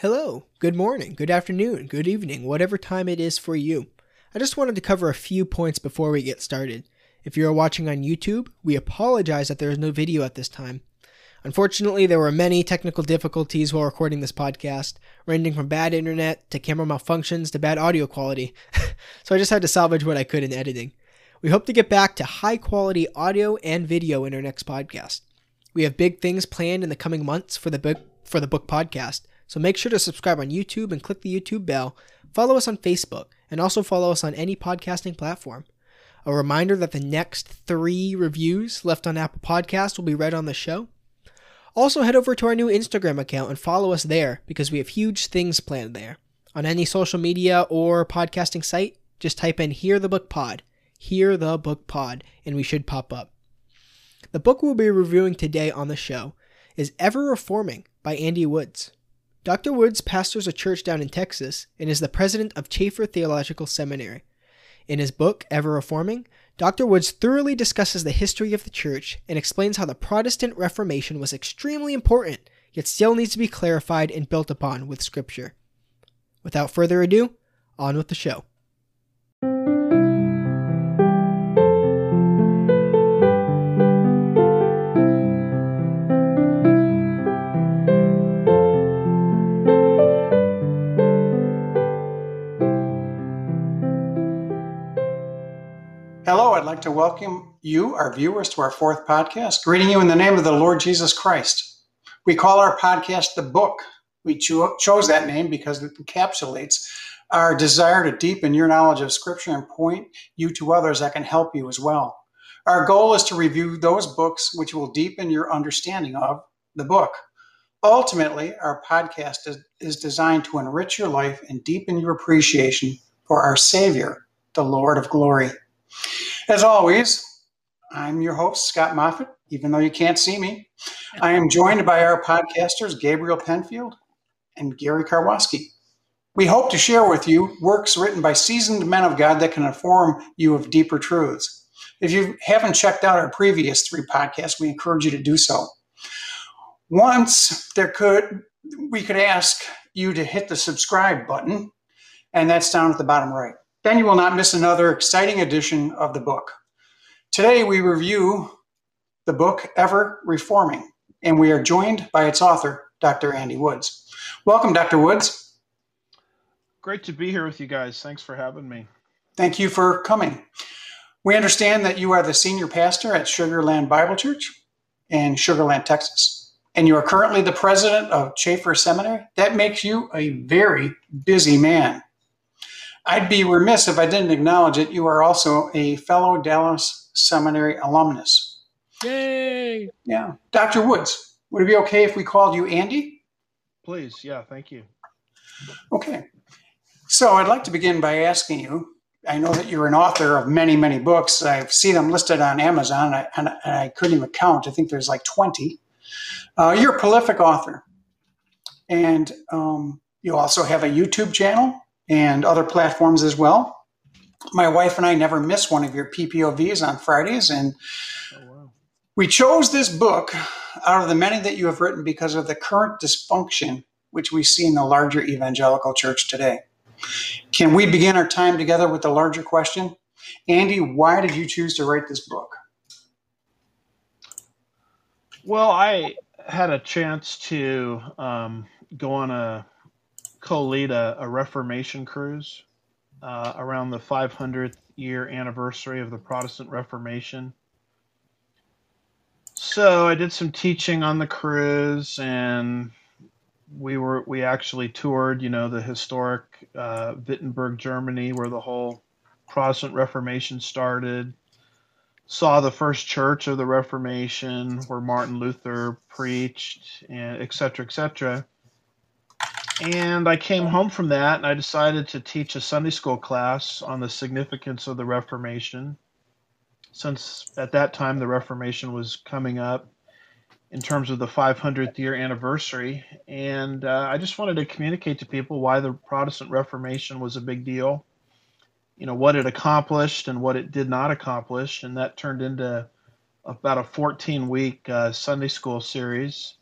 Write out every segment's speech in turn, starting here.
Hello, good morning, good afternoon, good evening, whatever time it is for you. I just wanted to cover a few points before we get started. If you are watching on YouTube, we apologize that there is no video at this time. Unfortunately, there were many technical difficulties while recording this podcast, ranging from bad internet to camera malfunctions to bad audio quality, so I just had to salvage what I could in editing. We hope to get back to high quality audio and video in our next podcast. We have big things planned in the coming months for the book for the book podcast. So make sure to subscribe on YouTube and click the YouTube bell. Follow us on Facebook and also follow us on any podcasting platform. A reminder that the next three reviews left on Apple Podcasts will be read on the show. Also, head over to our new Instagram account and follow us there because we have huge things planned there. On any social media or podcasting site, just type in Hear the Book Pod, Hear the Book Pod, and we should pop up. The book we'll be reviewing today on the show is Ever Reforming by Andy Woods. Dr. Woods pastors a church down in Texas and is the president of Chafer Theological Seminary. In his book, Ever Reforming, Dr. Woods thoroughly discusses the history of the church and explains how the Protestant Reformation was extremely important, yet still needs to be clarified and built upon with Scripture. Without further ado, on with the show. Hello, I'd like to welcome you, our viewers, to our fourth podcast. Greeting you in the name of the Lord Jesus Christ. We call our podcast The Book. We cho- chose that name because it encapsulates our desire to deepen your knowledge of Scripture and point you to others that can help you as well. Our goal is to review those books which will deepen your understanding of the book. Ultimately, our podcast is, is designed to enrich your life and deepen your appreciation for our Savior, the Lord of glory. As always, I'm your host, Scott Moffat, even though you can't see me. I am joined by our podcasters, Gabriel Penfield and Gary Karwoski. We hope to share with you works written by seasoned men of God that can inform you of deeper truths. If you haven't checked out our previous three podcasts, we encourage you to do so. Once there could we could ask you to hit the subscribe button, and that's down at the bottom right. Then you will not miss another exciting edition of the book. Today we review the book Ever Reforming, and we are joined by its author, Dr. Andy Woods. Welcome, Dr. Woods. Great to be here with you guys. Thanks for having me. Thank you for coming. We understand that you are the senior pastor at Sugarland Bible Church in Sugarland, Texas, and you are currently the president of Chafer Seminary. That makes you a very busy man. I'd be remiss if I didn't acknowledge it. You are also a fellow Dallas Seminary alumnus. Yay! Yeah. Dr. Woods, would it be okay if we called you Andy? Please, yeah, thank you. Okay. So I'd like to begin by asking you I know that you're an author of many, many books. I see them listed on Amazon, and I, and I couldn't even count. I think there's like 20. Uh, you're a prolific author. And um, you also have a YouTube channel and other platforms as well. My wife and I never miss one of your PPOVs on Fridays, and oh, wow. we chose this book out of the many that you have written because of the current dysfunction which we see in the larger evangelical church today. Can we begin our time together with the larger question? Andy, why did you choose to write this book? Well, I had a chance to um, go on a co-lead a, a Reformation cruise uh, around the 500th year anniversary of the Protestant Reformation. So I did some teaching on the cruise, and we were we actually toured, you know, the historic uh, Wittenberg, Germany, where the whole Protestant Reformation started. Saw the first church of the Reformation, where Martin Luther preached, and et cetera, et cetera. And I came home from that and I decided to teach a Sunday school class on the significance of the Reformation. Since at that time the Reformation was coming up in terms of the 500th year anniversary. And uh, I just wanted to communicate to people why the Protestant Reformation was a big deal, you know, what it accomplished and what it did not accomplish. And that turned into about a 14 week uh, Sunday school series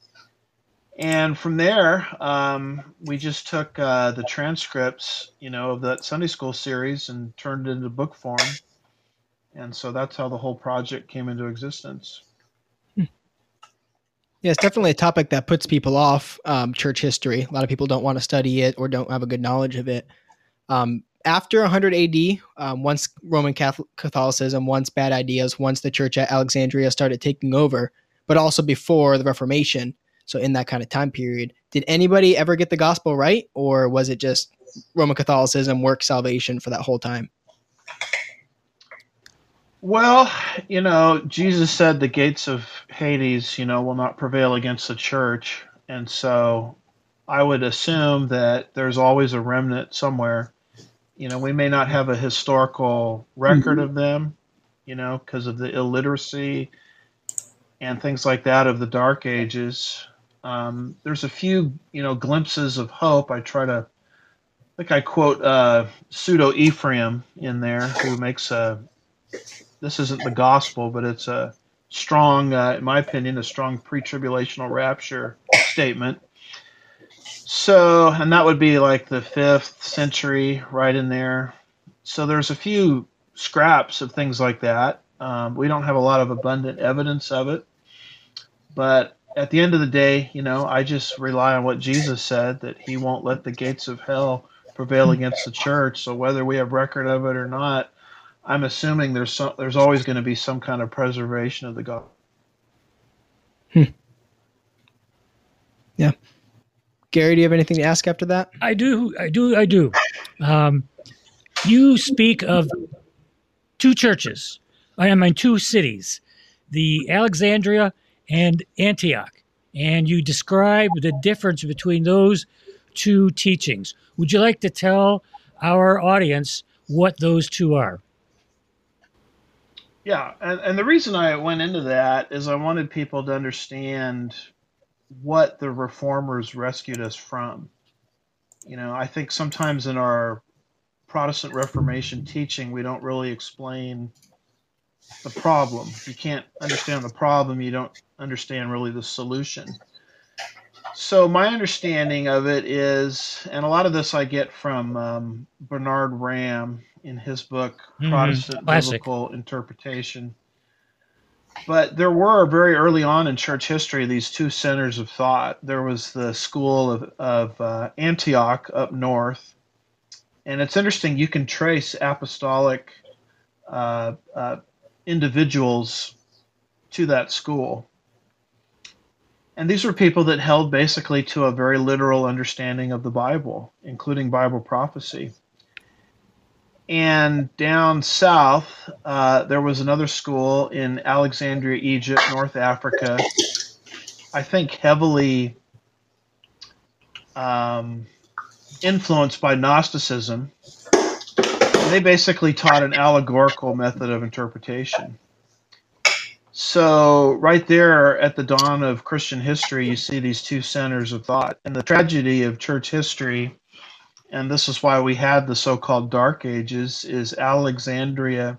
And from there, um, we just took uh, the transcripts, you know, of that Sunday school series and turned it into book form. And so that's how the whole project came into existence. Yeah, it's definitely a topic that puts people off um, church history. A lot of people don't want to study it or don't have a good knowledge of it. Um, after 100 AD, um, once Roman Catholic Catholicism, once bad ideas, once the church at Alexandria started taking over, but also before the Reformation, so in that kind of time period, did anybody ever get the gospel right, or was it just Roman Catholicism work salvation for that whole time? Well, you know, Jesus said the gates of Hades, you know, will not prevail against the church. And so I would assume that there's always a remnant somewhere. You know, we may not have a historical record mm-hmm. of them, you know, because of the illiteracy and things like that of the Dark Ages. Um, there's a few, you know, glimpses of hope. I try to, I think I quote uh, pseudo Ephraim in there, who makes a this isn't the gospel, but it's a strong, uh, in my opinion, a strong pre-tribulational rapture statement. So, and that would be like the fifth century, right in there. So there's a few scraps of things like that. Um, we don't have a lot of abundant evidence of it, but at the end of the day, you know, I just rely on what Jesus said that He won't let the gates of hell prevail against the church. So whether we have record of it or not, I'm assuming there's some, there's always going to be some kind of preservation of the gospel. Hmm. Yeah. Gary, do you have anything to ask after that? I do. I do. I do. Um, you speak of two churches. I am in two cities, the Alexandria and Antioch, and you describe the difference between those two teachings. Would you like to tell our audience what those two are? Yeah, and, and the reason I went into that is I wanted people to understand what the reformers rescued us from. You know, I think sometimes in our Protestant Reformation teaching, we don't really explain the problem. If you can't understand the problem, you don't understand really the solution. So my understanding of it is, and a lot of this I get from um, Bernard Ramm, in his book mm-hmm. Protestant Biblical Interpretation. But there were very early on in church history these two centers of thought. There was the school of, of uh, Antioch up north, and it's interesting. You can trace apostolic uh, uh, individuals to that school. And these were people that held basically to a very literal understanding of the Bible, including Bible prophecy. And down south, uh, there was another school in Alexandria, Egypt, North Africa. I think heavily um, influenced by Gnosticism. They basically taught an allegorical method of interpretation. So, right there at the dawn of Christian history, you see these two centers of thought. And the tragedy of church history and this is why we had the so-called Dark Ages, is Alexandria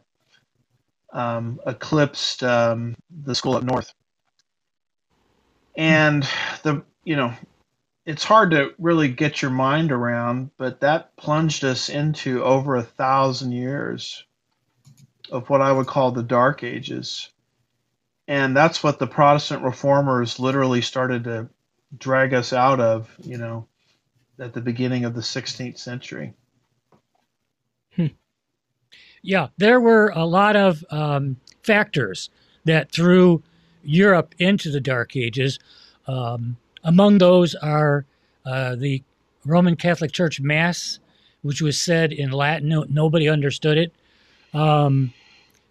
um, eclipsed um, the school up north. And the you know, it's hard to really get your mind around, but that plunged us into over a thousand years of what I would call the Dark Ages. And that's what the Protestant reformers literally started to drag us out of, you know, at the beginning of the 16th century. Hmm. Yeah, there were a lot of um, factors that threw Europe into the Dark Ages. Um, among those are uh, the Roman Catholic Church Mass, which was said in Latin, no, nobody understood it. Um,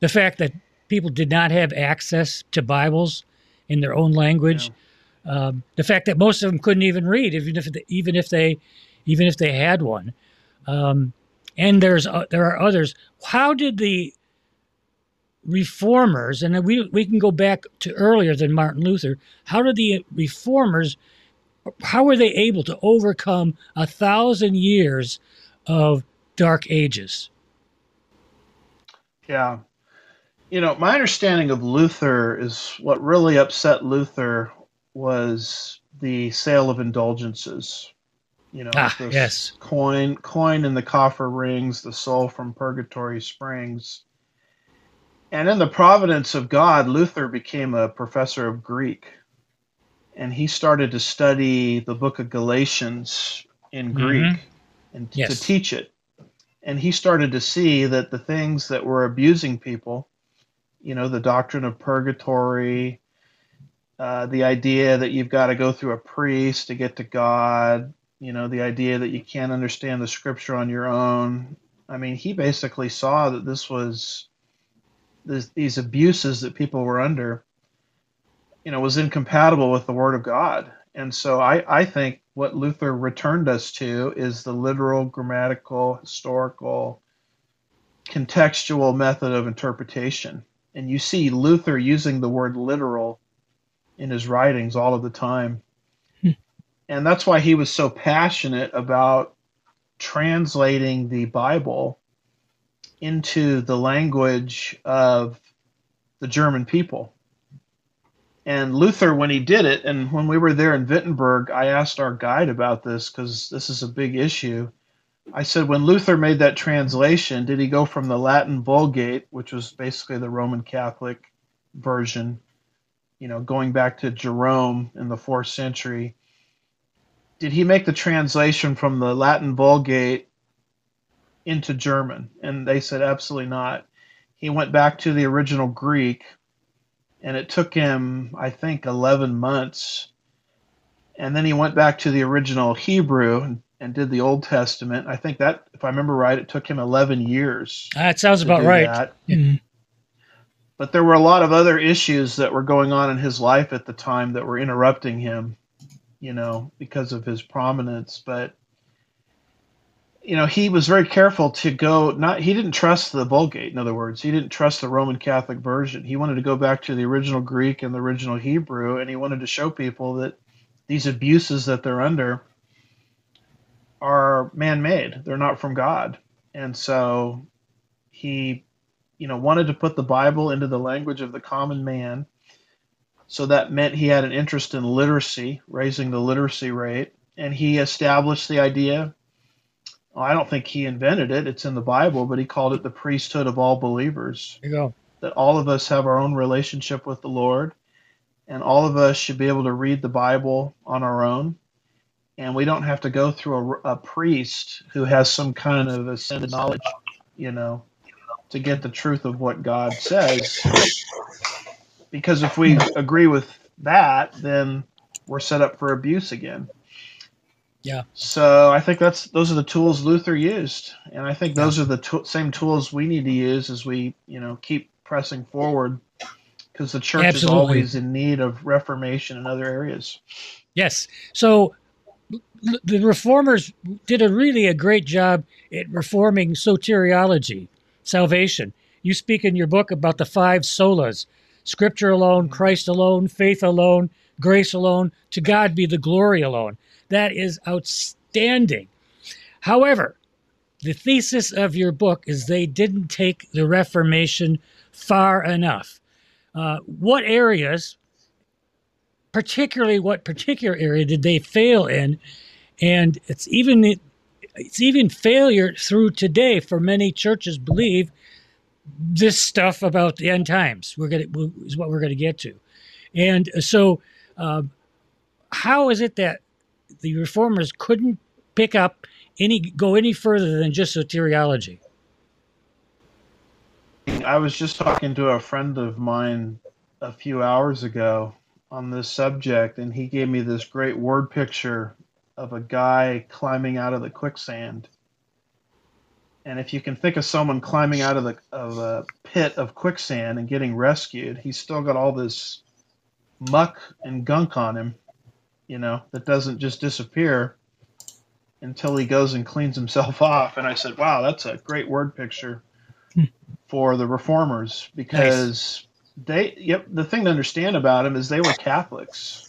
the fact that people did not have access to Bibles in their own language. Yeah. Um, the fact that most of them couldn't even read, even if they, even if they even if they had one. Um, and there's uh, there are others. How did the reformers, and we we can go back to earlier than Martin Luther. How did the reformers? How were they able to overcome a thousand years of dark ages? Yeah, you know, my understanding of Luther is what really upset Luther was the sale of indulgences. You know, ah, yes. coin coin in the coffer rings, the soul from purgatory springs. And in the providence of God, Luther became a professor of Greek. And he started to study the book of Galatians in mm-hmm. Greek mm-hmm. and yes. to teach it. And he started to see that the things that were abusing people, you know, the doctrine of purgatory, uh, the idea that you've got to go through a priest to get to God, you know, the idea that you can't understand the scripture on your own. I mean, he basically saw that this was this, these abuses that people were under, you know, was incompatible with the Word of God. And so I, I think what Luther returned us to is the literal, grammatical, historical, contextual method of interpretation. And you see Luther using the word literal in his writings all of the time. Hmm. And that's why he was so passionate about translating the Bible into the language of the German people. And Luther, when he did it, and when we were there in Wittenberg, I asked our guide about this because this is a big issue. I said, when Luther made that translation, did he go from the Latin Vulgate, which was basically the Roman Catholic version, you know, going back to Jerome in the fourth century, did he make the translation from the Latin Vulgate into German? And they said absolutely not. He went back to the original Greek, and it took him, I think, 11 months. And then he went back to the original Hebrew and, and did the Old Testament. I think that, if I remember right, it took him 11 years. That sounds about right. Mm-hmm. But there were a lot of other issues that were going on in his life at the time that were interrupting him, you know, because of his prominence. But you know, he was very careful to go not he didn't trust the Vulgate, in other words. He didn't trust the Roman Catholic version. He wanted to go back to the original Greek and the original Hebrew, and he wanted to show people that these abuses that they're under are man made. They're not from God. And so he you know, wanted to put the Bible into the language of the common man. So that meant he had an interest in literacy, raising the literacy rate. And he established the idea. I don't think he invented it, it's in the Bible, but he called it the priesthood of all believers. There you go. That all of us have our own relationship with the Lord, and all of us should be able to read the Bible on our own. And we don't have to go through a, a priest who has some kind of ascended knowledge, you know to get the truth of what God says. Because if we agree with that, then we're set up for abuse again. Yeah. So I think that's those are the tools Luther used, and I think those yeah. are the to- same tools we need to use as we you know keep pressing forward, because the church Absolutely. is always in need of reformation in other areas. Yes. So the reformers did a really a great job at reforming soteriology salvation. You speak in your book about the five solas Scripture alone, Christ alone, faith alone, grace alone, to God be the glory alone. That is outstanding. However, the thesis of your book is they didn't take the Reformation far enough. Uh, what areas, particularly what particular area, did they fail in? And it's even it's even failure through today for many churches believe this stuff about the end times. We're gonna is what we're gonna get to, and so um, how is it that the reformers couldn't pick up any go any further than just soteriology? I was just talking to a friend of mine a few hours ago on this subject, and he gave me this great word picture of a guy climbing out of the quicksand. And if you can think of someone climbing out of the of a pit of quicksand and getting rescued, he's still got all this muck and gunk on him, you know, that doesn't just disappear until he goes and cleans himself off. And I said, "Wow, that's a great word picture for the reformers because nice. they yep, the thing to understand about them is they were Catholics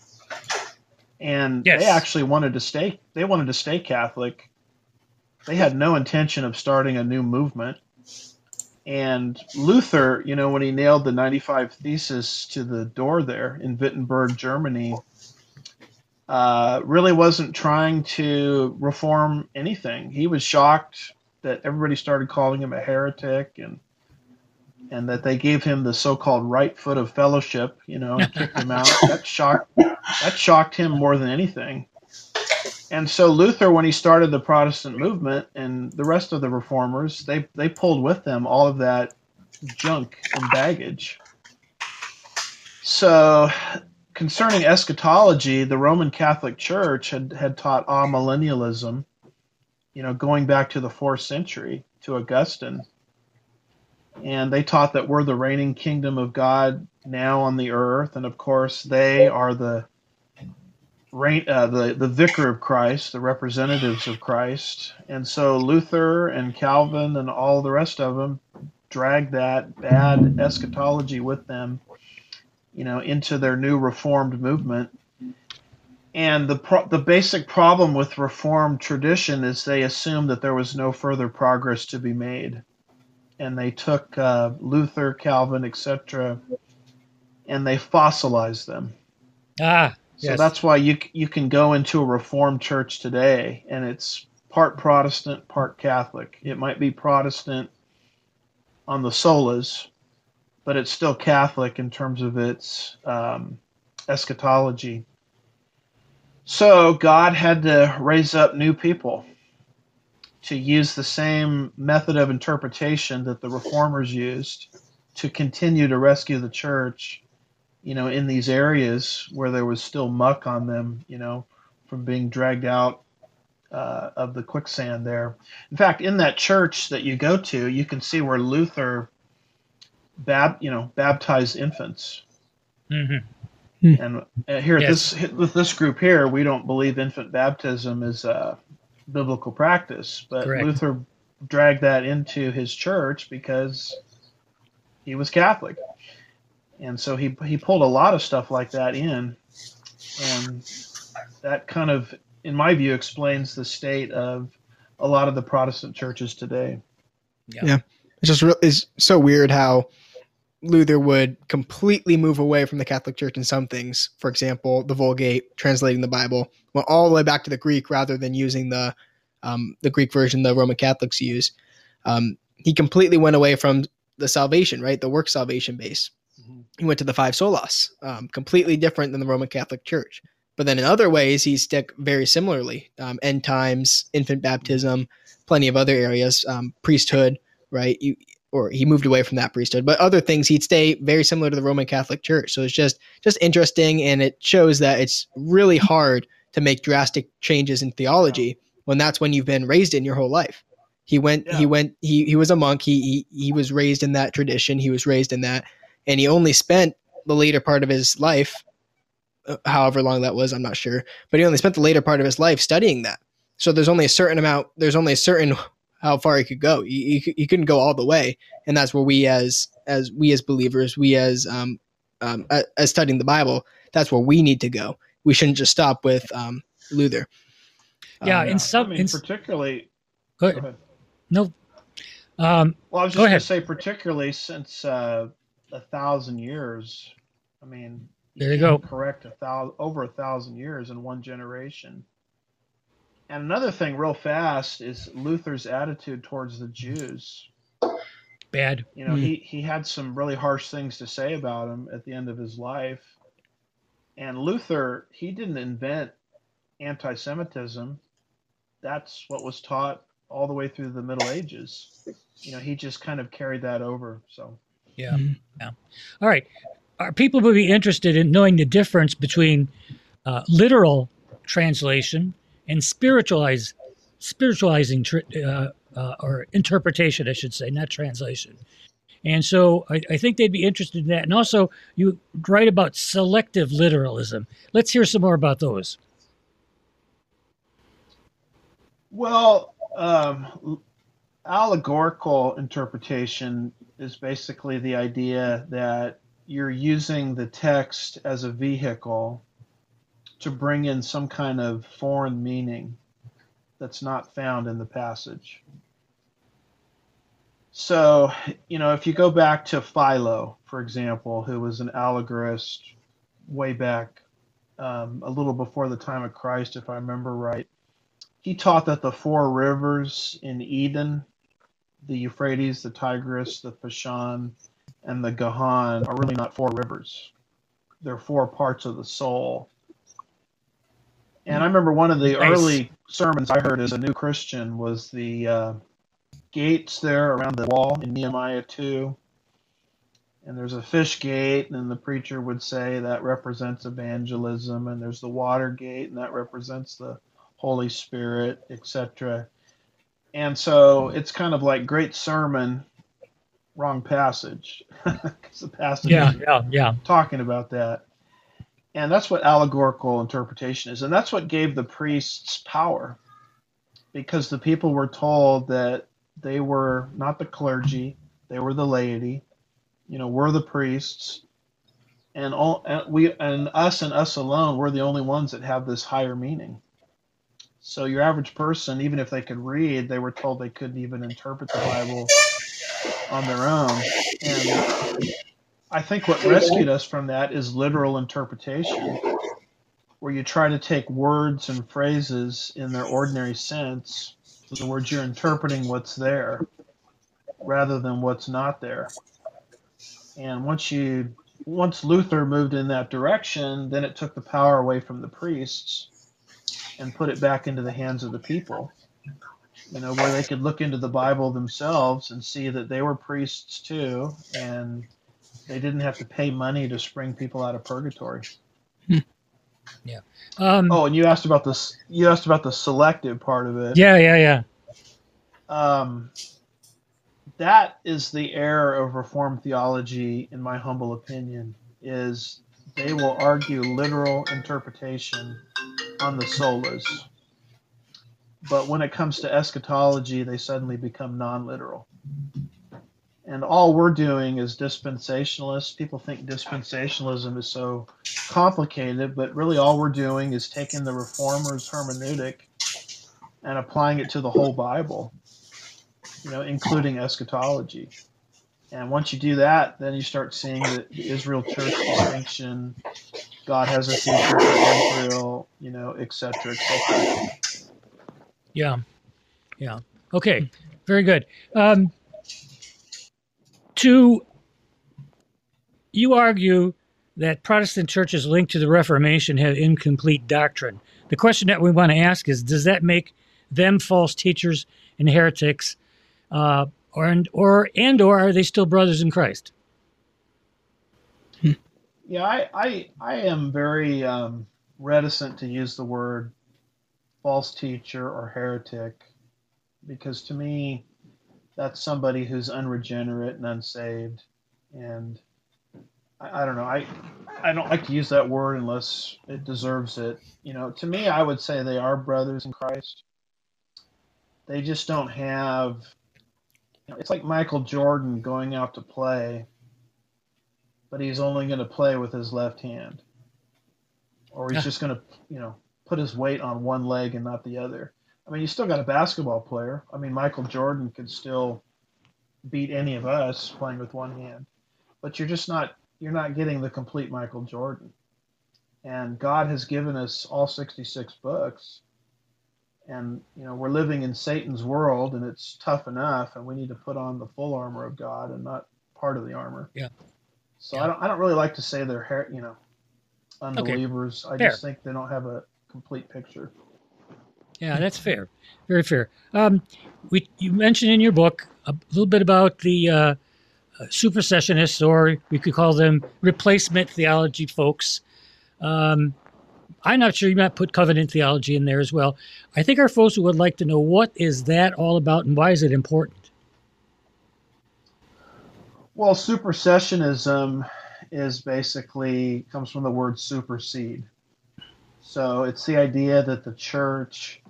and yes. they actually wanted to stay they wanted to stay catholic they had no intention of starting a new movement and luther you know when he nailed the 95 thesis to the door there in wittenberg germany uh, really wasn't trying to reform anything. He was shocked that everybody started calling him a heretic and and that they gave him the so-called right foot of fellowship, you know, and kicked him out. That shocked that shocked him more than anything. And so Luther, when he started the Protestant movement, and the rest of the reformers, they they pulled with them all of that junk and baggage. So, concerning eschatology, the Roman Catholic Church had, had taught amillennialism, you know, going back to the fourth century to Augustine. And they taught that we're the reigning kingdom of God now on the earth. And of course, they are the uh, the, the vicar of Christ, the representatives of Christ. And so Luther and Calvin and all the rest of them dragged that bad eschatology with them, you know, into their new reformed movement. And the pro- the basic problem with reformed tradition is they assumed that there was no further progress to be made, and they took uh, Luther, Calvin, etc., and they fossilized them. Ah, so yes. that's why you you can go into a reformed church today, and it's part Protestant, part Catholic. It might be Protestant on the solas, but it's still Catholic in terms of its um, eschatology. So God had to raise up new people to use the same method of interpretation that the reformers used to continue to rescue the church, you know, in these areas where there was still muck on them, you know, from being dragged out uh, of the quicksand there. In fact, in that church that you go to, you can see where Luther, bab, you know, baptized infants. Mm-hmm. And uh, here yes. at this with this group here, we don't believe infant baptism is a biblical practice, but Correct. Luther dragged that into his church because he was Catholic, and so he he pulled a lot of stuff like that in, and that kind of in my view, explains the state of a lot of the Protestant churches today. Yeah, yeah. it's just re- it's so weird how Luther would completely move away from the Catholic Church in some things. For example, the Vulgate, translating the Bible, went all the way back to the Greek rather than using the um, the Greek version the Roman Catholics use. Um, he completely went away from the salvation, right, the work salvation base. Mm-hmm. He went to the five solas, um, completely different than the Roman Catholic Church. But then in other ways, he stuck very similarly. Um, end times, infant baptism, plenty of other areas, um, priesthood, right? You, or he moved away from that priesthood, but other things he'd stay very similar to the Roman Catholic Church. So it's just just interesting, and it shows that it's really hard to make drastic changes in theology when that's when you've been raised in your whole life. He went, yeah. he went, he he was a monk. He, he he was raised in that tradition. He was raised in that, and he only spent the later part of his life however long that was, I'm not sure. But he only spent the later part of his life studying that. So there's only a certain amount, there's only a certain how far he could go. He, he, he couldn't go all the way. And that's where we as, as we as believers, we as, um, um, as studying the Bible, that's where we need to go. We shouldn't just stop with, um, Luther. Yeah. Um, in some, I mean, in, particularly, go ahead. Go ahead. No. Um, well, I was just going to say, particularly since, uh, a thousand years, I mean, there you go. Correct a thousand over a thousand years in one generation. And another thing, real fast, is Luther's attitude towards the Jews. Bad. You know, mm. he he had some really harsh things to say about them at the end of his life. And Luther, he didn't invent anti-Semitism. That's what was taught all the way through the Middle Ages. You know, he just kind of carried that over. So. Yeah. Mm-hmm. Yeah. All right our people would be interested in knowing the difference between uh, literal translation and spiritualize, spiritualizing uh, uh, or interpretation, I should say, not translation. And so I, I, think they'd be interested in that. And also, you write about selective literalism. Let's hear some more about those. Well, um, allegorical interpretation is basically the idea that you're using the text as a vehicle to bring in some kind of foreign meaning that's not found in the passage. So, you know, if you go back to Philo, for example, who was an allegorist way back um, a little before the time of Christ, if I remember right. He taught that the four rivers in Eden, the Euphrates, the Tigris, the Pishon, and the Gihon, are really not four rivers. They're four parts of the soul. And I remember one of the nice. early sermons I heard as a new Christian was the uh, gates there around the wall in Nehemiah 2 and there's a fish gate and the preacher would say that represents evangelism and there's the water gate and that represents the holy spirit etc and so it's kind of like great sermon wrong passage. Because the passage yeah yeah yeah. talking about that. And that's what allegorical interpretation is. And that's what gave the priests power. Because the people were told that they were not the clergy they were the laity you know, we're the priests, and all and we and us and us alone, we're the only ones that have this higher meaning. So your average person, even if they could read, they were told they couldn't even interpret the Bible on their own. And I think what rescued us from that is literal interpretation, where you try to take words and phrases in their ordinary sense. In other words, you're interpreting what's there rather than what's not there. And once you once Luther moved in that direction, then it took the power away from the priests and put it back into the hands of the people. You know, where they could look into the Bible themselves and see that they were priests too, and they didn't have to pay money to spring people out of purgatory. Hmm. Yeah. Um, oh, and you asked about this. You asked about the selective part of it. Yeah, yeah, yeah. Um, that is the error of reformed theology in my humble opinion is they will argue literal interpretation on the solas but when it comes to eschatology they suddenly become non-literal and all we're doing is dispensationalists people think dispensationalism is so complicated but really all we're doing is taking the reformers hermeneutic and applying it to the whole bible you know, including eschatology. And once you do that, then you start seeing the Israel church distinction. God has a future for Israel, you know, et cetera, et cetera. Yeah. Yeah. Okay. Very good. Um, to you argue that Protestant churches linked to the Reformation have incomplete doctrine. The question that we want to ask is Does that make them false teachers and heretics uh, or and or and or are they still brothers in Christ? Yeah, I I, I am very um, reticent to use the word false teacher or heretic because to me that's somebody who's unregenerate and unsaved. And I, I, don't know I I don't like to use that word unless it deserves it. You know to me I would say they are brothers in Christ. They just don't have it's like Michael Jordan going out to play, but he's only going to play with his left hand, or he's yeah. just going to, you know, put his weight on one leg and not the other. I mean, you still got a basketball player. I mean, Michael Jordan could still beat any of us playing with one hand, but you're just not you're not getting the complete Michael Jordan. And God has given us all 66 books and you know we're living in satan's world and it's tough enough and we need to put on the full armor of god and not part of the armor yeah so yeah. i don't i don't really like to say they're you know unbelievers okay. i just think they don't have a complete picture yeah that's fair very fair um, we you mentioned in your book a little bit about the uh, uh, supersessionists or we could call them replacement theology folks um, I'm not sure you might put covenant theology in there as well. I think our folks would like to know what is that all about and why is it important? Well, supersessionism is basically comes from the word supersede. So it's the idea that the church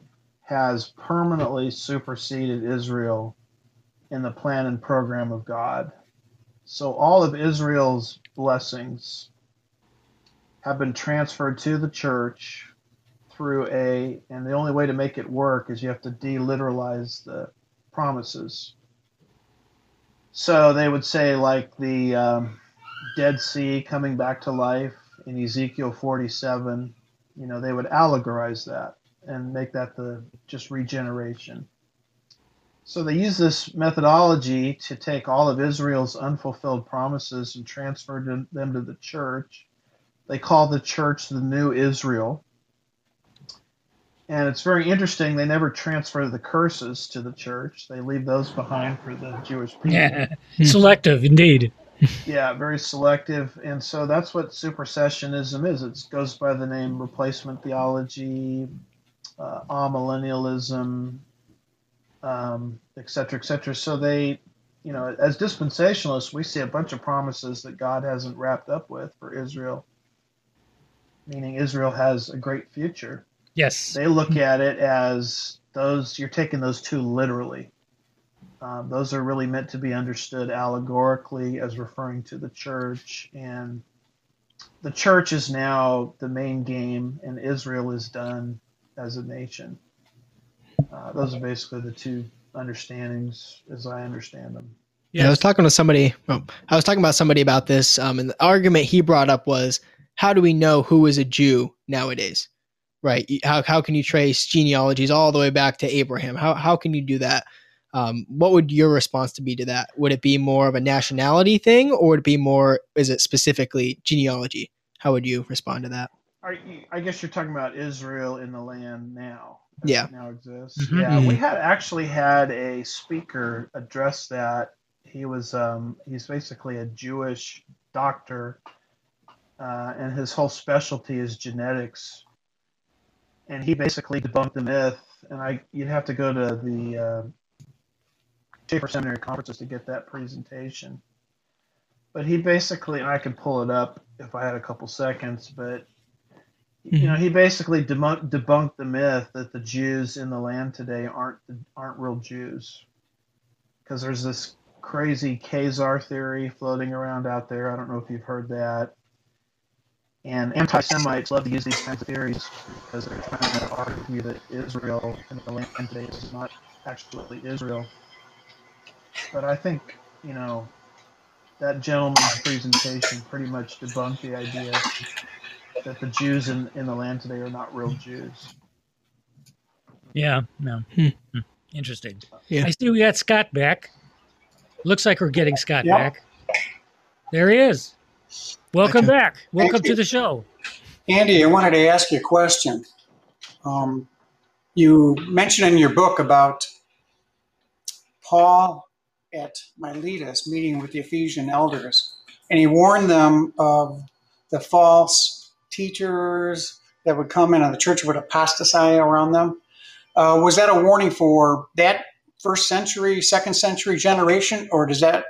has permanently superseded Israel in the plan and program of God. So all of Israel's blessings have been transferred to the church through a, and the only way to make it work is you have to deliteralize the promises. So they would say, like the um, Dead Sea coming back to life in Ezekiel 47, you know, they would allegorize that and make that the just regeneration. So they use this methodology to take all of Israel's unfulfilled promises and transfer them to the church. They call the church the new Israel. And it's very interesting. They never transfer the curses to the church. They leave those behind for the Jewish people. Yeah, selective indeed. yeah, very selective. And so that's what supersessionism is. It goes by the name replacement theology, uh, amillennialism, um, et cetera, et cetera. So they, you know, as dispensationalists, we see a bunch of promises that God hasn't wrapped up with for Israel, meaning Israel has a great future. Yes. They look at it as those, you're taking those two literally. Um, those are really meant to be understood allegorically as referring to the church. And the church is now the main game, and Israel is done as a nation. Uh, those are basically the two understandings as I understand them. Yes. Yeah, I was talking to somebody. Oh, I was talking about somebody about this, um, and the argument he brought up was, how do we know who is a Jew nowadays? Right? How how can you trace genealogies all the way back to Abraham? How how can you do that? Um, what would your response to be to that? Would it be more of a nationality thing, or would it be more? Is it specifically genealogy? How would you respond to that? I guess you're talking about Israel in the land now yeah now exists. Mm-hmm. Yeah, we had actually had a speaker address that. He was um, he's basically a Jewish doctor, uh, and his whole specialty is genetics. And he basically debunked the myth. And I you'd have to go to the uh, Seminary conferences to get that presentation. But he basically, and I can pull it up if I had a couple seconds, but. You know, he basically debunked, debunked the myth that the Jews in the land today aren't aren't real Jews, because there's this crazy Khazar theory floating around out there. I don't know if you've heard that. And anti-Semites love to use these kinds of theories because they're trying to argue that Israel and the land today is not actually Israel. But I think you know that gentleman's presentation pretty much debunked the idea that the Jews in, in the land today are not real Jews. Yeah, no. Hmm. hmm. Interesting. Yeah. I see we got Scott back. Looks like we're getting Scott yep. back. There he is. Welcome back. Welcome to the show. Andy, I wanted to ask you a question. Um, you mentioned in your book about Paul at Miletus meeting with the Ephesian elders, and he warned them of the false teachers that would come in and the church would apostatize around them. Uh, was that a warning for that first century, second century generation, or does that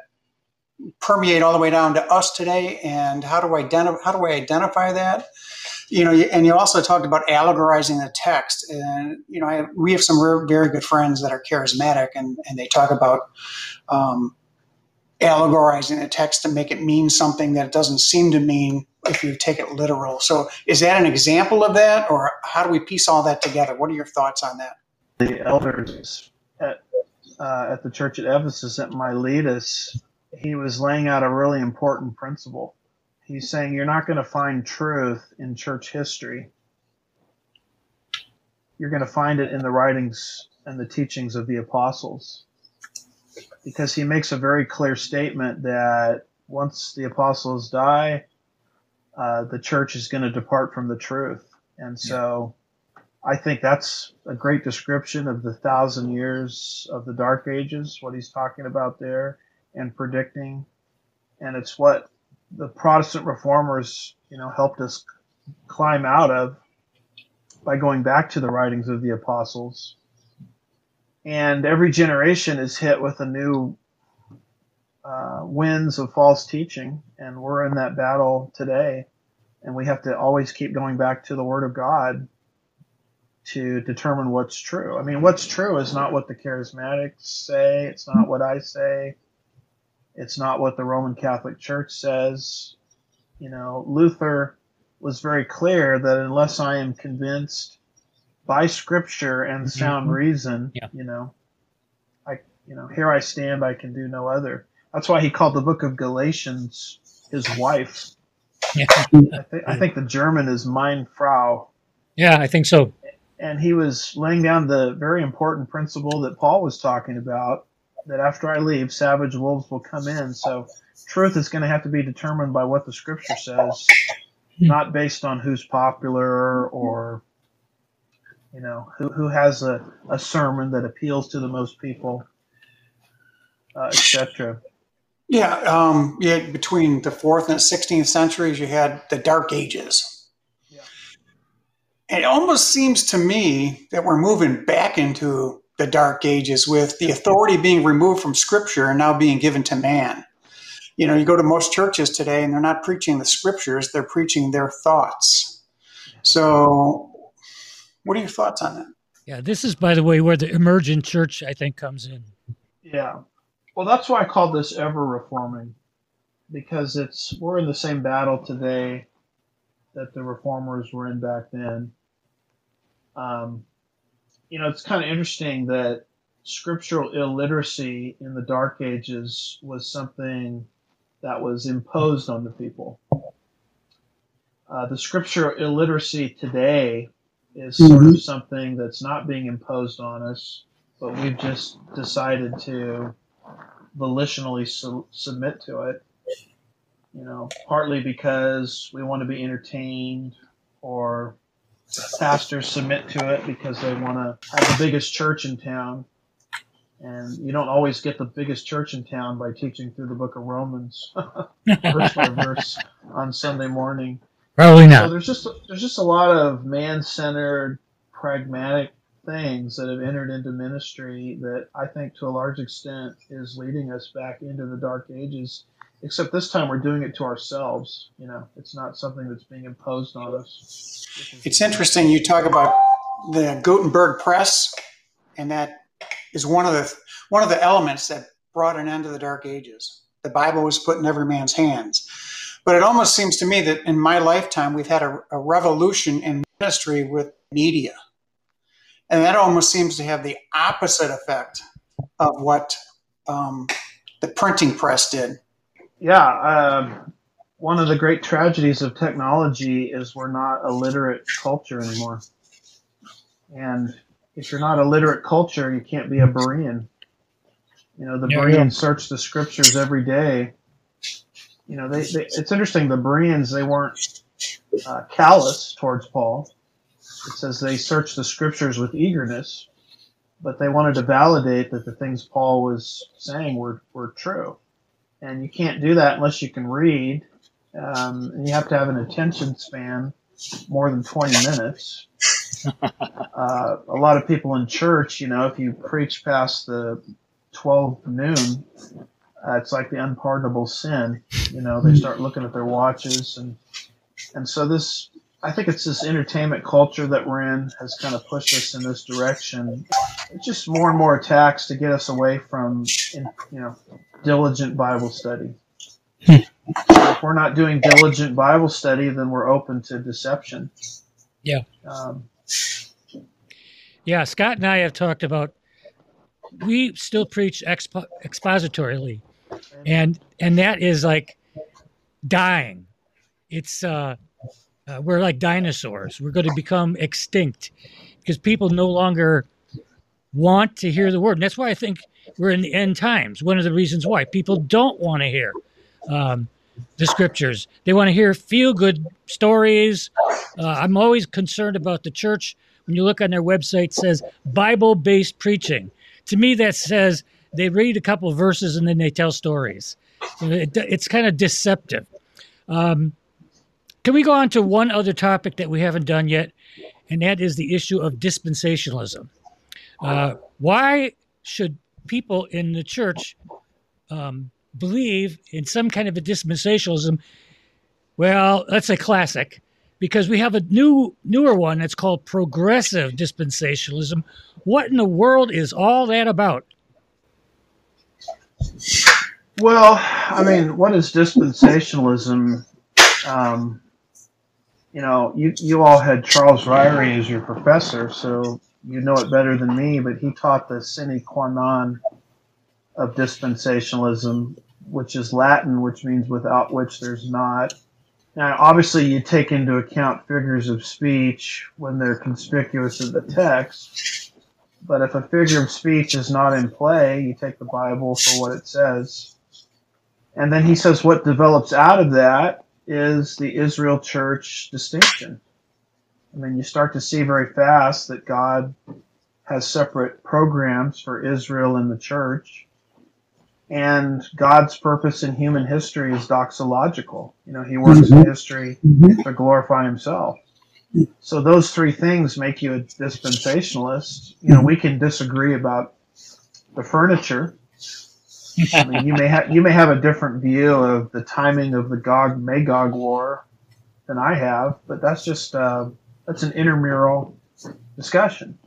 permeate all the way down to us today? And how do I identify how do I identify that? You know, and you also talked about allegorizing the text, and you know, I, we have some very good friends that are charismatic, and and they talk about um, allegorizing the text to make it mean something that it doesn't seem to mean if you take it literal. So, is that an example of that, or how do we piece all that together? What are your thoughts on that? The elders at, uh, at the church at Ephesus at Miletus, he was laying out a really important principle. He's saying you're not going to find truth in church history. You're going to find it in the writings and the teachings of the apostles. Because he makes a very clear statement that once the apostles die, uh, the church is going to depart from the truth. And so. I think that's a great description of the thousand years of the dark ages, what he's talking about there and predicting. And it's what the Protestant reformers, you know, helped us climb out of by going back to the writings of the apostles. And every generation is hit with a new uh, winds of false teaching, and we're in that battle today. And we have to always keep going back to the Word of God to determine what's true. I mean, what's true is not what the charismatics say, it's not what I say, it's not what the Roman Catholic Church says. You know, Luther was very clear that unless I am convinced by Scripture and mm-hmm. sound reason, yeah. you know, I, you know, here I stand, I can do no other. That's why he called the book of Galatians his wife, I, th- I think the German is Mein Frau. Yeah, I think so. And he was laying down the very important principle that Paul was talking about that after I leave, savage wolves will come in. So truth is going to have to be determined by what the scripture says, not based on who's popular or you know who, who has a, a sermon that appeals to the most people, uh, etc. Yeah, um, yeah. Between the fourth and sixteenth centuries, you had the Dark Ages. Yeah. And it almost seems to me that we're moving back into the Dark Ages with the authority being removed from Scripture and now being given to man. You know, you go to most churches today and they're not preaching the Scriptures; they're preaching their thoughts. So, what are your thoughts on that? Yeah, this is, by the way, where the emergent church, I think, comes in. Yeah. Well, that's why I call this ever reforming, because it's we're in the same battle today that the reformers were in back then. Um, you know, it's kind of interesting that scriptural illiteracy in the Dark Ages was something that was imposed on the people. Uh, the scriptural illiteracy today is sort Mhm. of something that's not being imposed on us, but we've just decided to volitionally su- submit to it. You know, partly because we want to be entertained, or pastors submit to it because they want to have the biggest church in town. And you don't always get the biggest church in town by teaching through the book of Romans, verse by verse, on Sunday morning. Probably So not. there's just there's just a lot of man-centered, pragmatic things that have entered into ministry that I think, to a large extent, is leading us back into the dark ages. Except this time we're doing it to ourselves. You know, it's not something that's being imposed on us. It's interesting you talk about the Gutenberg press, and that is one of the one of the elements that brought an end to the Dark Ages. The Bible was put in every man's hands, but it almost seems to me that in my lifetime we've had a, a revolution in ministry with media, and that almost seems to have the opposite effect of what um, the printing press did. Yeah, um, one of the great tragedies of technology is we're not a literate culture anymore. And if you're not a literate culture, you can't be a Berean. You know, the Yeah, Bereans yeah. search the scriptures every day. You know, they, they it's interesting. The Bereans they weren't uh, callous towards Paul. It says they searched the scriptures with eagerness, but they wanted to validate that the things Paul was saying were, were true and you can't do that unless you can read. Um, and you have to have an attention span more than 20 minutes. Uh, a lot of people in church, you know, if you preach past the 12 noon, uh, it's like the unpardonable sin. You know, they start looking at their watches, and and so this, I think it's this entertainment culture that we're in has kind of pushed us in this direction. It's just more and more attacks to get us away from, in, you know, diligent Bible study. So if we're not doing diligent Bible study, then we're open to deception. Yeah. Um, Yeah, Scott and I have talked about. We still preach expo- expositorily, and and that is like dying. It's uh, uh, we're like dinosaurs. We're going to become extinct because people no longer want to hear the word. And that's why I think we're in the end times. One of the reasons why people don't want to hear um, the scriptures. They want to hear feel good stories. Uh, I'm always concerned about the church. When you look on their website, it says Bible based preaching. To me, that says they read a couple verses and then they tell stories. It- it's kind of deceptive. Um, can we go on to one other topic that we haven't done yet? And that is the issue of dispensationalism. Uh, why should people in the church um, believe in some kind of a dispensationalism? Well, that's a classic because we have a new newer one that's called progressive dispensationalism. What in the world is all that about? well, I mean, what is dispensationalism? Um, you know, you, you all had Charles Ryrie as your professor, so you know it better than me, but he taught the sine qua non of dispensationalism, which is Latin, which means without which there's not Now, obviously, you take into account figures of speech when they're conspicuous in the text. But if a figure of speech is not in play, you take the Bible for what it says. And then he says what develops out of that is the Israel church distinction. I mean, you start to see very fast that God has separate programs for Israel and the church. And God's purpose in human history is doxological. You know, he works mm-hmm. in history mm-hmm. to glorify himself. So those three things make you a dispensationalist. You know, we can disagree about the furniture. I mean, you may have you may have a different view of the timing of the Gog Magog war than I have, but that's just uh, that's an intramural discussion.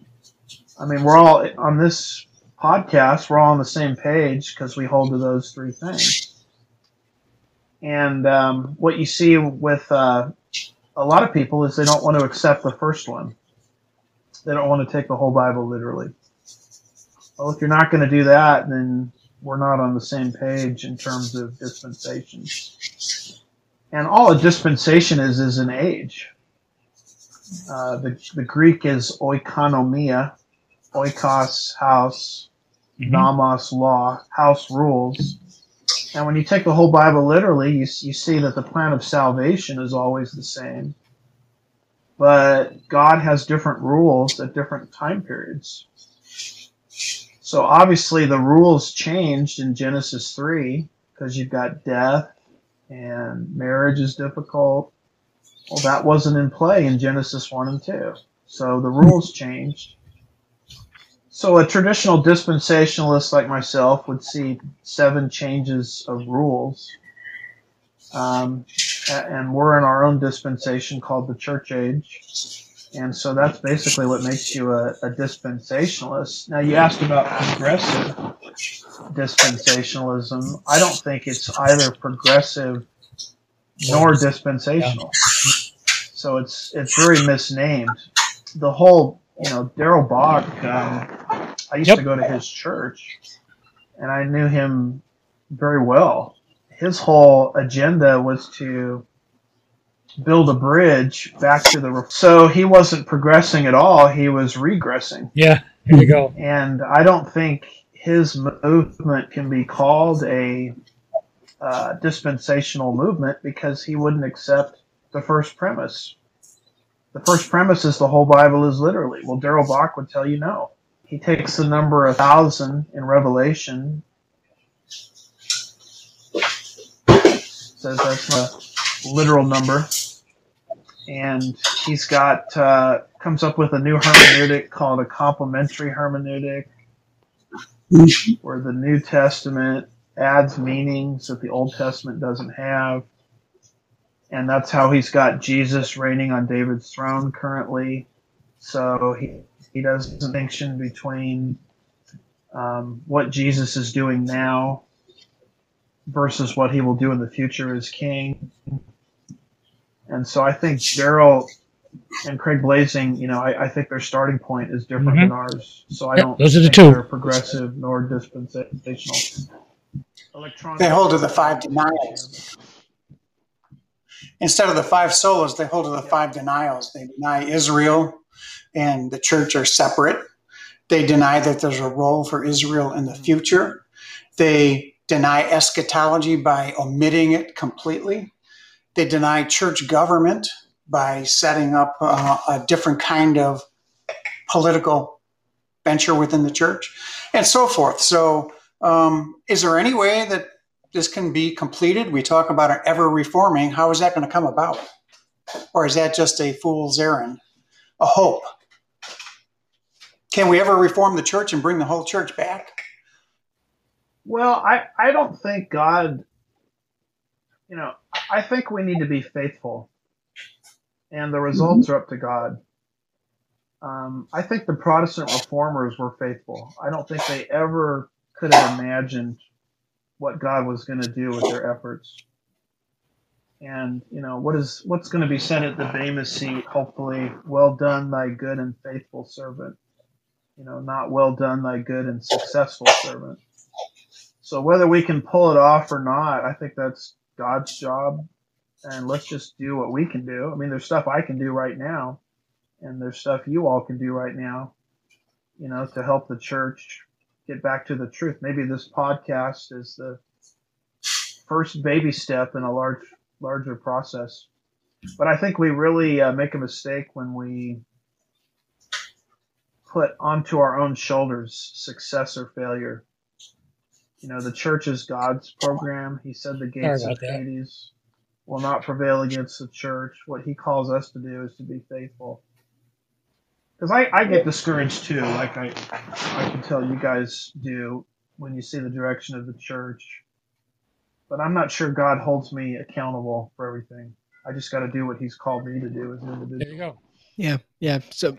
I mean, we're all on this podcast. We're all on the same page because we hold to those three things. And um, what you see with uh, a lot of people is they don't want to accept the first one. They don't want to take the whole Bible literally. Well, if you're not going to do that, then we're not on the same page in terms of dispensations. And all a dispensation is is an age. Uh, the, the Greek is oikonomia, oikos, house, mm-hmm. nomos, law, house rules. And when you take the whole Bible literally, you, you see that the plan of salvation is always the same. But God has different rules at different time periods. So obviously the rules changed in Genesis 3 because you've got death and marriage is difficult. Well, that wasn't in play in Genesis 1 and 2. So the rules changed. So a traditional dispensationalist like myself would see seven changes of rules. Um, and we're in our own dispensation called the church age. And so that's basically what makes you a, a dispensational. Now, you asked about progressive dispensationalism. I don't think it's either progressive nor dispensational. So it's it's very misnamed. The whole, you know, Darrell Bock. Um, I used yep. to go to his church, and I knew him very well. His whole agenda was to build a bridge back to the. So he wasn't progressing at all. He was regressing. Yeah, there you go. And I don't think his movement can be called a uh, dispensational movement because he wouldn't accept the first premise. The first premise is the whole Bible is literally. Well, Darrell Bock would tell you no. He takes the number a thousand in Revelation, says that's a literal number, and he's got uh, comes up with a new hermeneutic called a complementary hermeneutic, where the New Testament adds meanings that the Old Testament doesn't have, and that's how he's got Jesus reigning on David's throne currently. So he he does distinction between um, what Jesus is doing now versus what he will do in the future as king. And so I think Darrell and Craig Blaising, you know, I, I, think their starting point is different mm-hmm. than ours. So I yep, don't those are the two. they're progressive nor dispensational. Electronic they hold to the five denials. Instead of the five solas, they hold to the five denials. They deny Israel and the church are separate. They deny that there's a role for Israel in the future. They deny eschatology by omitting it completely. They deny church government by setting up uh, a different kind of political venture within the church, and so forth. So, um, is there any way that this can be completed? We talk about an ever reforming. How is that going to come about? Or is that just a fool's errand, a hope? Can we ever reform the church and bring the whole church back? Well, I, I don't think God you know, I think we need to be faithful, and the results mm-hmm. are up to God. Um, I think the Protestant reformers were faithful. I don't think they ever could have imagined what God was going to do with their efforts. And you know what is what's going to be said at the Bema seat? Hopefully, well done, thy good and faithful servant. You know, not well done, thy good and successful servant. So whether we can pull it off or not, I think that's God's job. and let's just do what we can do. I mean, there's stuff I can do right now, and there's stuff you all can do right now, you know, to help the church get back to the truth. Maybe this podcast is the first baby step in a large, larger process. But I think we really uh, make a mistake when we put onto our own shoulders success or failure. You know, the church is God's program. He said the gates of Hades will not prevail against the church. What he calls us to do is to be faithful. Because I, I get discouraged too, like I, I can tell you guys do when you see the direction of the church. But I'm not sure God holds me accountable for everything. I just got to do what He's called me to do as an individual. There you go. Yeah, yeah. So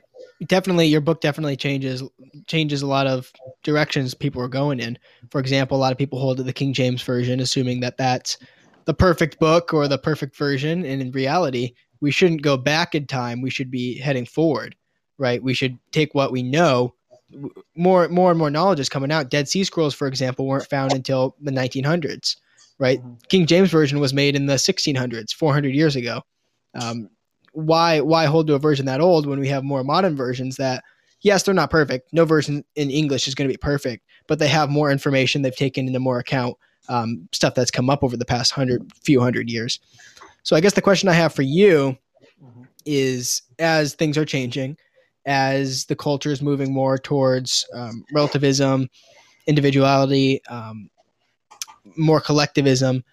definitely, your book definitely changes changes a lot of directions people are going in. For example, a lot of people hold to the King James version, assuming that that's the perfect book or the perfect version. And in reality, we shouldn't go back in time. We should be heading forward, right? We should take what we know. More, more and more knowledge is coming out. Dead Sea Scrolls, for example, weren't found until the 1900s, right? Mm-hmm. King James version was made in the 1600s, 400 years ago. Um, why why hold to a version that old when we have more modern versions that yes they're not perfect no version in english is going to be perfect but they have more information they've taken into more account um, stuff that's come up over the past hundred few hundred years so i guess the question i have for you mm-hmm. is as things are changing as the culture is moving more towards um, relativism individuality um, more collectivism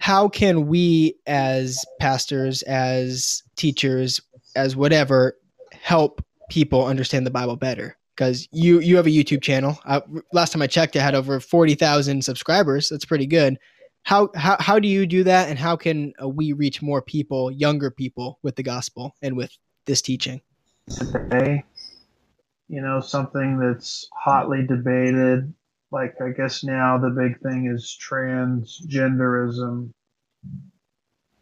how can we as pastors as teachers as whatever help people understand the bible better? Because you you have a youtube channel. Last time i checked it had over 40000 subscribers. That's pretty good. How, how how do you do that and how can uh, we reach more people younger people with the gospel and with this teaching today you know something that's hotly debated like I guess now the big thing is transgenderism,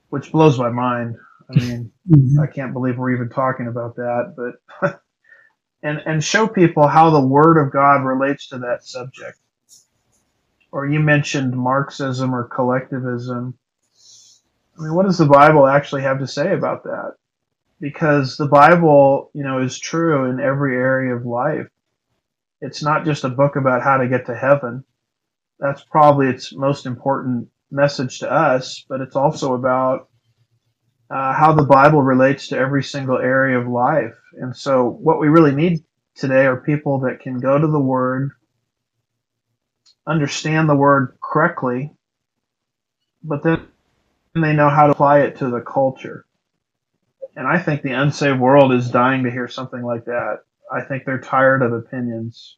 which blows my mind. I mean, mm-hmm. I can't believe we're even talking about that, but and and show people how the Word of God relates to that subject. Or you mentioned Marxism or collectivism. I mean, what does the Bible actually have to say about that? Because the Bible, you know, is true in every area of life it's not just a book about how to get to heaven. That's probably its most important message to us, but it's also about uh, how the Bible relates to every single area of life. And so, what we really need today are people that can go to the Word, understand the Word correctly, but then they know how to apply it to the culture. And I think the unsaved world is dying to hear something like that. I think they're tired of opinions.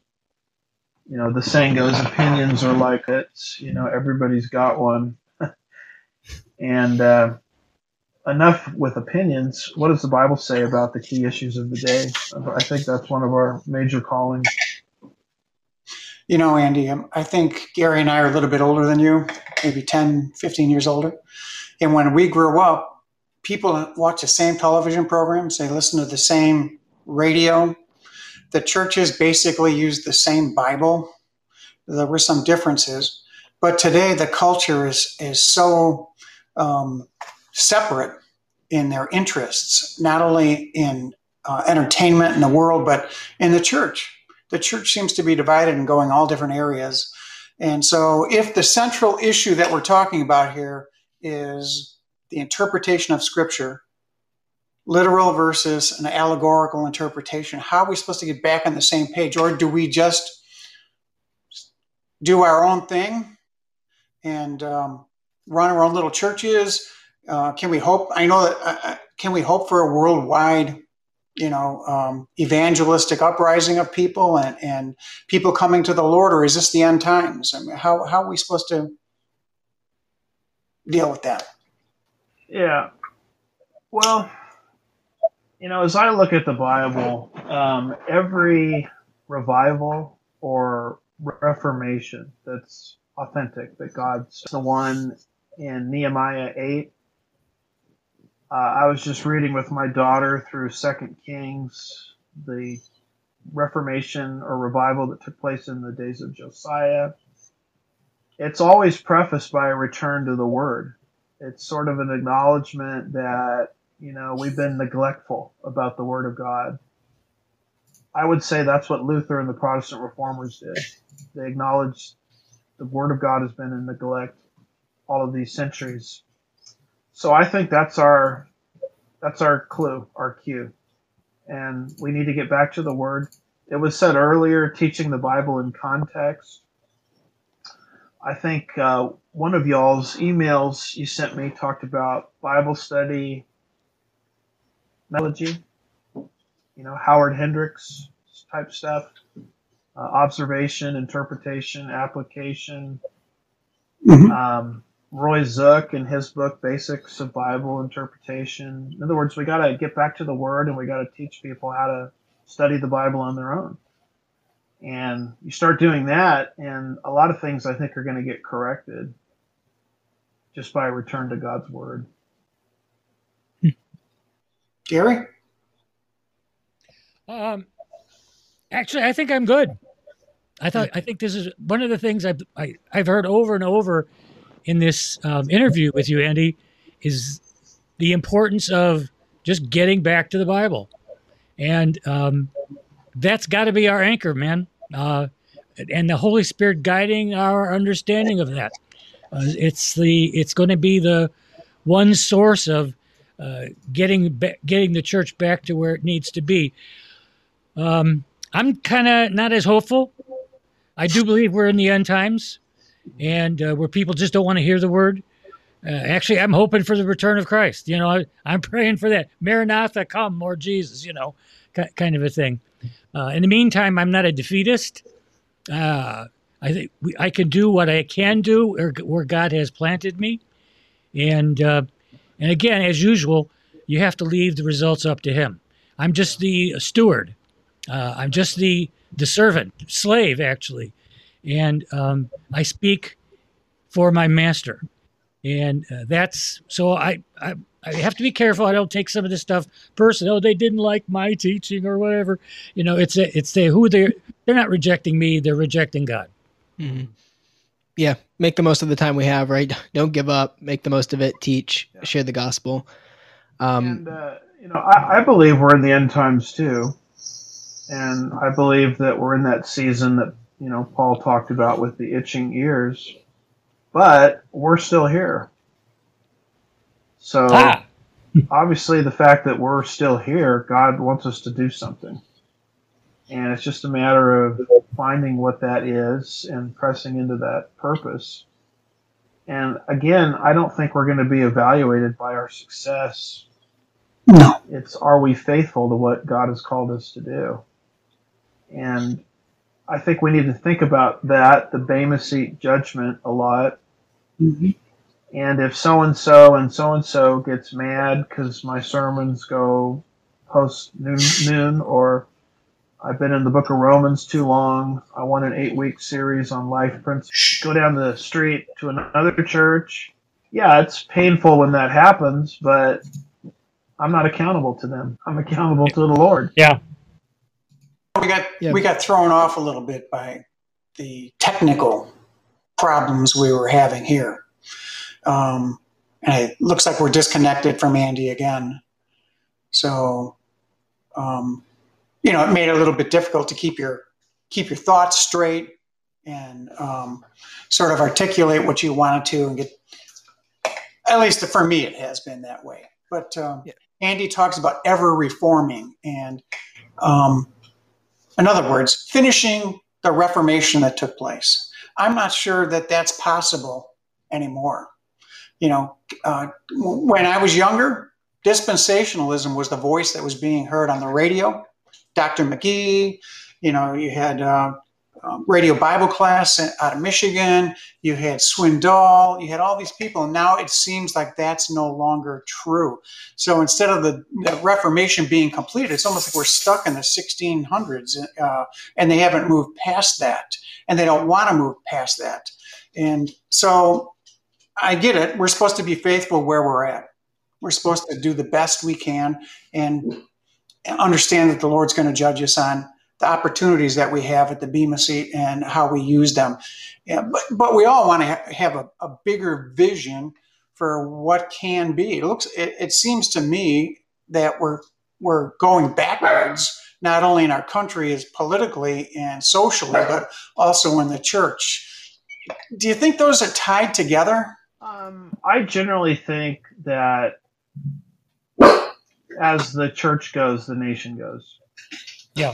You know, the saying goes, opinions are like it. You know, everybody's got one. and uh, enough with opinions. What does the Bible say about the key issues of the day? I think that's one of our major callings. You know, Andy, um, I think Gary and I are a little bit older than you, maybe 10, 15 years older. And when we grew up, people watch the same television programs, they listen to the same radio, the churches basically use the same Bible. There were some differences, but today the culture is is so um, separate in their interests, not only in uh, entertainment in the world, but in the church. The church seems to be divided and going all different areas. And so, if the central issue that we're talking about here is the interpretation of Scripture, literal versus an allegorical interpretation. How are we supposed to get back on the same page? Or do we just do our own thing and um, run our own little churches? Uh, can we hope? I know that. Uh, uh, can we hope for a worldwide, you know, um, evangelistic uprising of people and, and people coming to the Lord, or is this the end times? I mean, how how are we supposed to deal with that? Yeah. Well, you know, as I look at the Bible, um, every revival or reformation that's authentic, that God's the one in Nehemiah 8. Uh, I was just reading with my daughter through Second Kings, the reformation or revival that took place in the days of Josiah. It's always prefaced by a return to the Word. It's sort of an acknowledgement that, you know, we've been neglectful about the Word of God. I would say that's what Luther and the Protestant reformers did. They acknowledged the Word of God has been in neglect all of these centuries. So I think that's our that's our clue, our cue. And we need to get back to the Word. It was said earlier, teaching the Bible in context. I think uh, one of y'all's emails you sent me talked about Bible study methodology, you know, Howard Hendricks type stuff, uh, observation, interpretation, application. Mm-hmm. Um, Roy Zuck in his book, Basics of Bible Interpretation. In other words, we got to get back to the Word and we got to teach people how to study the Bible on their own. And you start doing that, and a lot of things I think are going to get corrected just by return to God's Word. Gary? Um, actually, I think I'm good. I thought I think this is one of the things I've I, have i have heard over and over in this um, interview with you, Andy, is the importance of just getting back to the Bible, and um, that's got to be our anchor, man. Uh, and the Holy Spirit guiding our understanding of that. Uh, it's the it's going to be the one source of uh, getting getting the church back to where it needs to be. Um, I'm kind of not as hopeful. I do believe we're in the end times, and uh, where people just don't want to hear the word. Uh, actually, I'm hoping for the return of Christ. You know, I, am praying for that. Maranatha, come, Lord Jesus. You know, kind of a thing. Uh, in the meantime, I'm not a defeatist. Uh, I think we, I can do what I can do where, God has planted me, and uh, and again, as usual, you have to leave the results up to Him. I'm just the steward. Uh, I'm just the the servant, slave actually, and um, I speak for my master, and uh, that's so I, I I have to be careful. I don't take some of this stuff personal. Oh, they didn't like my teaching or whatever. You know, it's a, it's the who they're they're not rejecting me. They're rejecting God. Mm-hmm. Yeah, make the most of the time we have. Right, don't give up. Make the most of it. Teach, yeah. share the gospel. Um, and uh, you know, I, I believe we're in the end times too, and I believe that we're in that season that you know Paul talked about with the itching ears, but we're still here. So ah. obviously, the fact that we're still here, God wants us to do something. And it's just a matter of finding what that is and pressing into that purpose. And again, I don't think we're going to be evaluated by our success. No. It's are we faithful to what God has called us to do? And I think we need to think about that, the Bema seat judgment, a lot. Mm-hmm. And if so and so and so and so gets mad because my sermons go post noon, noon, or I've been in the book of Romans too long, I want an eight week series on life principles, go down the street to another church. Yeah, it's painful when that happens, but I'm not accountable to them. I'm accountable to the Lord. Yeah. We got yeah. we got thrown off a little bit by the technical problems we were having here. Um, and it looks like we're disconnected from Andy again. So, um, you know, it made it a little bit difficult to keep your keep your thoughts straight and um, sort of articulate what you wanted to and get. At least for me, it has been that way. But um, yeah. Andy talks about ever reforming, and um, in other words, finishing the Reformation that took place. I'm not sure that that's possible anymore you know, uh, when I was younger, dispensationalism was the voice that was being heard on the radio. Dr. McGee, you know, you had uh, um, radio Bible class out of Michigan, you had Swindoll, you had all these people. And now it seems like that's no longer true. So instead of the, the Reformation being completed, it's almost like we're stuck in the 1600s uh, and they haven't moved past that. And they don't want to move past that. And so I get it. We're supposed to be faithful where we're at. We're supposed to do the best we can and understand that the Lord's going to judge us on the opportunities that we have at the Bema seat and how we use them. Yeah, but, but we all want to ha- have a, a bigger vision for what can be. It looks. It, it seems to me that we're we're going backwards, not only in our country as politically and socially, but also in the church. Do you think those are tied together? Um, I generally think that as the church goes, the nation goes. Yeah.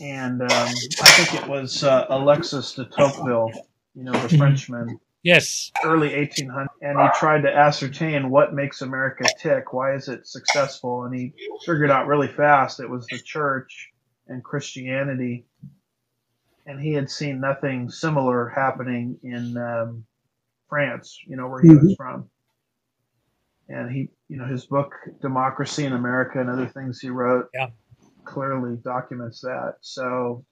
And um, I think it was uh, Alexis de Tocqueville, you know, the Mhm. Frenchman, Yes. early 1800s, and he tried to ascertain what makes America tick. Why is it successful? And he figured out really fast it was the church and Christianity. And he had seen nothing similar happening in um, France, you know, where he was mm-hmm. from. And he, you know, his book Democracy in America and other things he wrote Yeah. clearly documents that. So,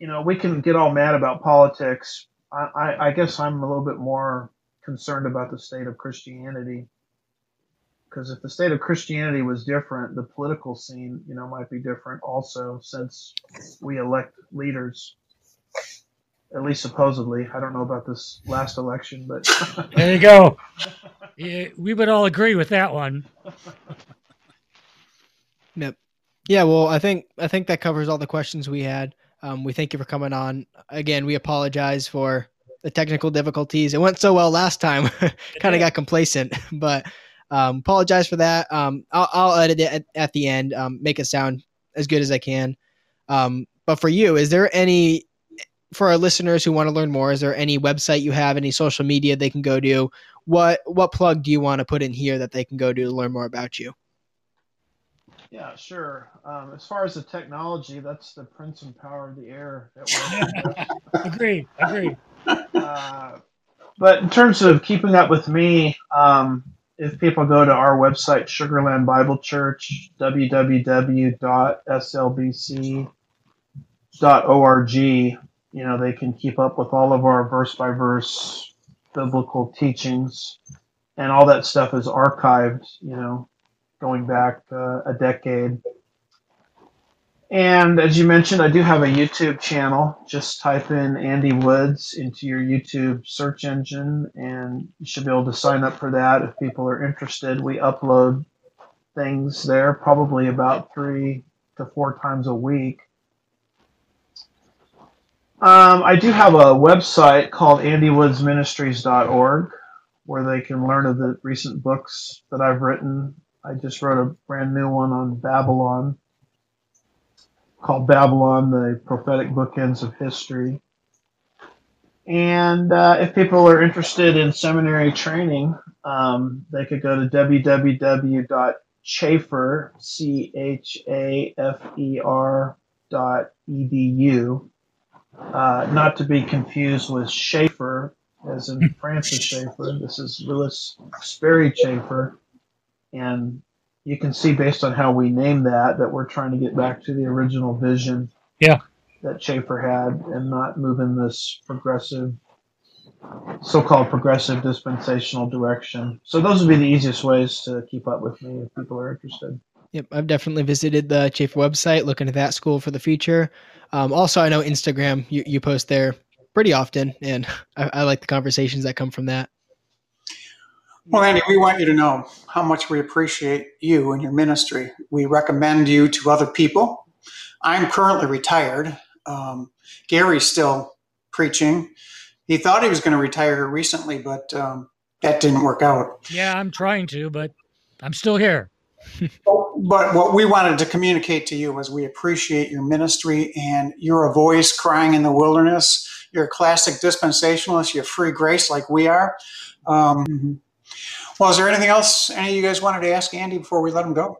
you know, we can get all mad about politics. I, I, I guess I'm a little bit more concerned about the state of Christianity. Because if the state of Christianity was different, the political scene, you know, might be different also, since we elect leaders. At least supposedly. I don't know about this last election, but There you go. We would all agree with that one. Yep. Yeah, well, I think I think that covers all the questions we had. Um, we thank you for coming on. Again, we apologize for the technical difficulties. It went so well last time, kind of got complacent, but um, apologize for that. Um, I'll, I'll edit it at, at the end, um, make it sound as good as I can. Um, but for you, is there any for our listeners who want to learn more? Is there any website you have, any social media they can go to? What what plug do you want to put in here that they can go to to learn more about you? Yeah, sure. Um, as far as the technology, that's the prince and power of the air that we're Agree. Agree. uh, but in terms of keeping up with me, um, if people go to our website, Sugar Land Bible Church, www.slbc.org, you know, they can keep up with all of our verse by verse biblical teachings. And all that stuff is archived, you know, going back uh, a decade. And as you mentioned, I do have a YouTube channel. Just type in Andy Woods into your YouTube search engine, and you should be able to sign up for that if people are interested. We upload things there probably about three to four times a week. Um, I do have a website called andywoodsministries.org where they can learn of the recent books that I've written. I just wrote a brand new one on Babylon called Babylon, the prophetic bookends of history. And uh, if people are interested in seminary training, um, they could go to www.chafer, C H A F E R dot edu. Uh, not to be confused with Schaefer, as in Francis Schaeffer. This is Lewis Sperry Chafer. And you can see based on how we name that that we're trying to get back to the original vision Yeah. that Chafer had and not move in this progressive so-called progressive dispensational direction. So those would be the easiest ways to keep up with me if people are interested. Yep, I've definitely visited the Chafer website, looking at that school for the future. Um, also, I know Instagram, you, you post there pretty often, and I, I like the conversations that come from that. Well, Andy, we want you to know how much we appreciate you and your ministry. We recommend you to other people. I'm currently retired. Um, Gary's still preaching. He thought he was going to retire recently, but um, that didn't work out. Yeah, I'm trying to, but I'm still here. But what we wanted to communicate to you was we appreciate your ministry and you're a voice crying in the wilderness. You're a classic dispensationalist. You're free grace like we are. Um, well, is there anything else any of you guys wanted to ask Andy before we let him go?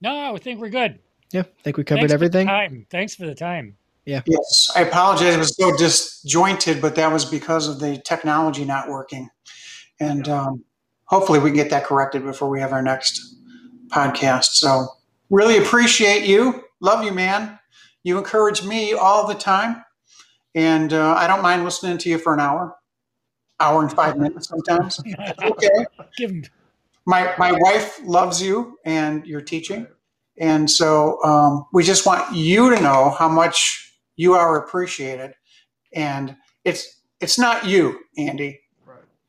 No, I think we're good. Yeah, I think we covered Thanks everything. For time. Thanks for the time. Yeah. Yes, I apologize. It was so disjointed, but that was because of the technology not working. And um, hopefully we can get that corrected before we have our next podcast. So really appreciate you. Love you, man. You encourage me all the time. And uh, I don't mind listening to you for an hour, hour and five minutes sometimes. Okay. Give my my wife loves you and your teaching, and so um, we just want you to know how much you are appreciated. And it's it's not you, Andy.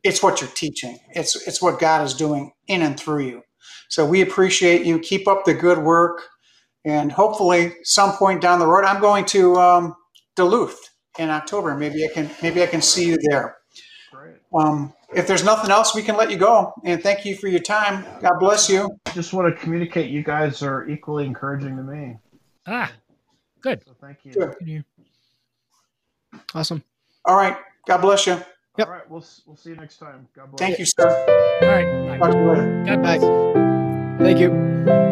Right. it's what you're teaching. It's it's what God is doing in and through you. So we appreciate you. Keep up the good work, and hopefully, some point down the road, I'm going to um, Duluth in October. Maybe I can maybe I can see you there. Great. Um, if there's nothing else, we can let you go. And thank you for your time. God bless you. Just want to communicate you guys are equally encouraging to me. Ah, good. So thank you. Good. Awesome. All right. God bless you. Yep. All right, we'll we'll see you next time. God bless. Thank you, sir. All right. Bye. Talk to you later. God Bye. bless. Thank you.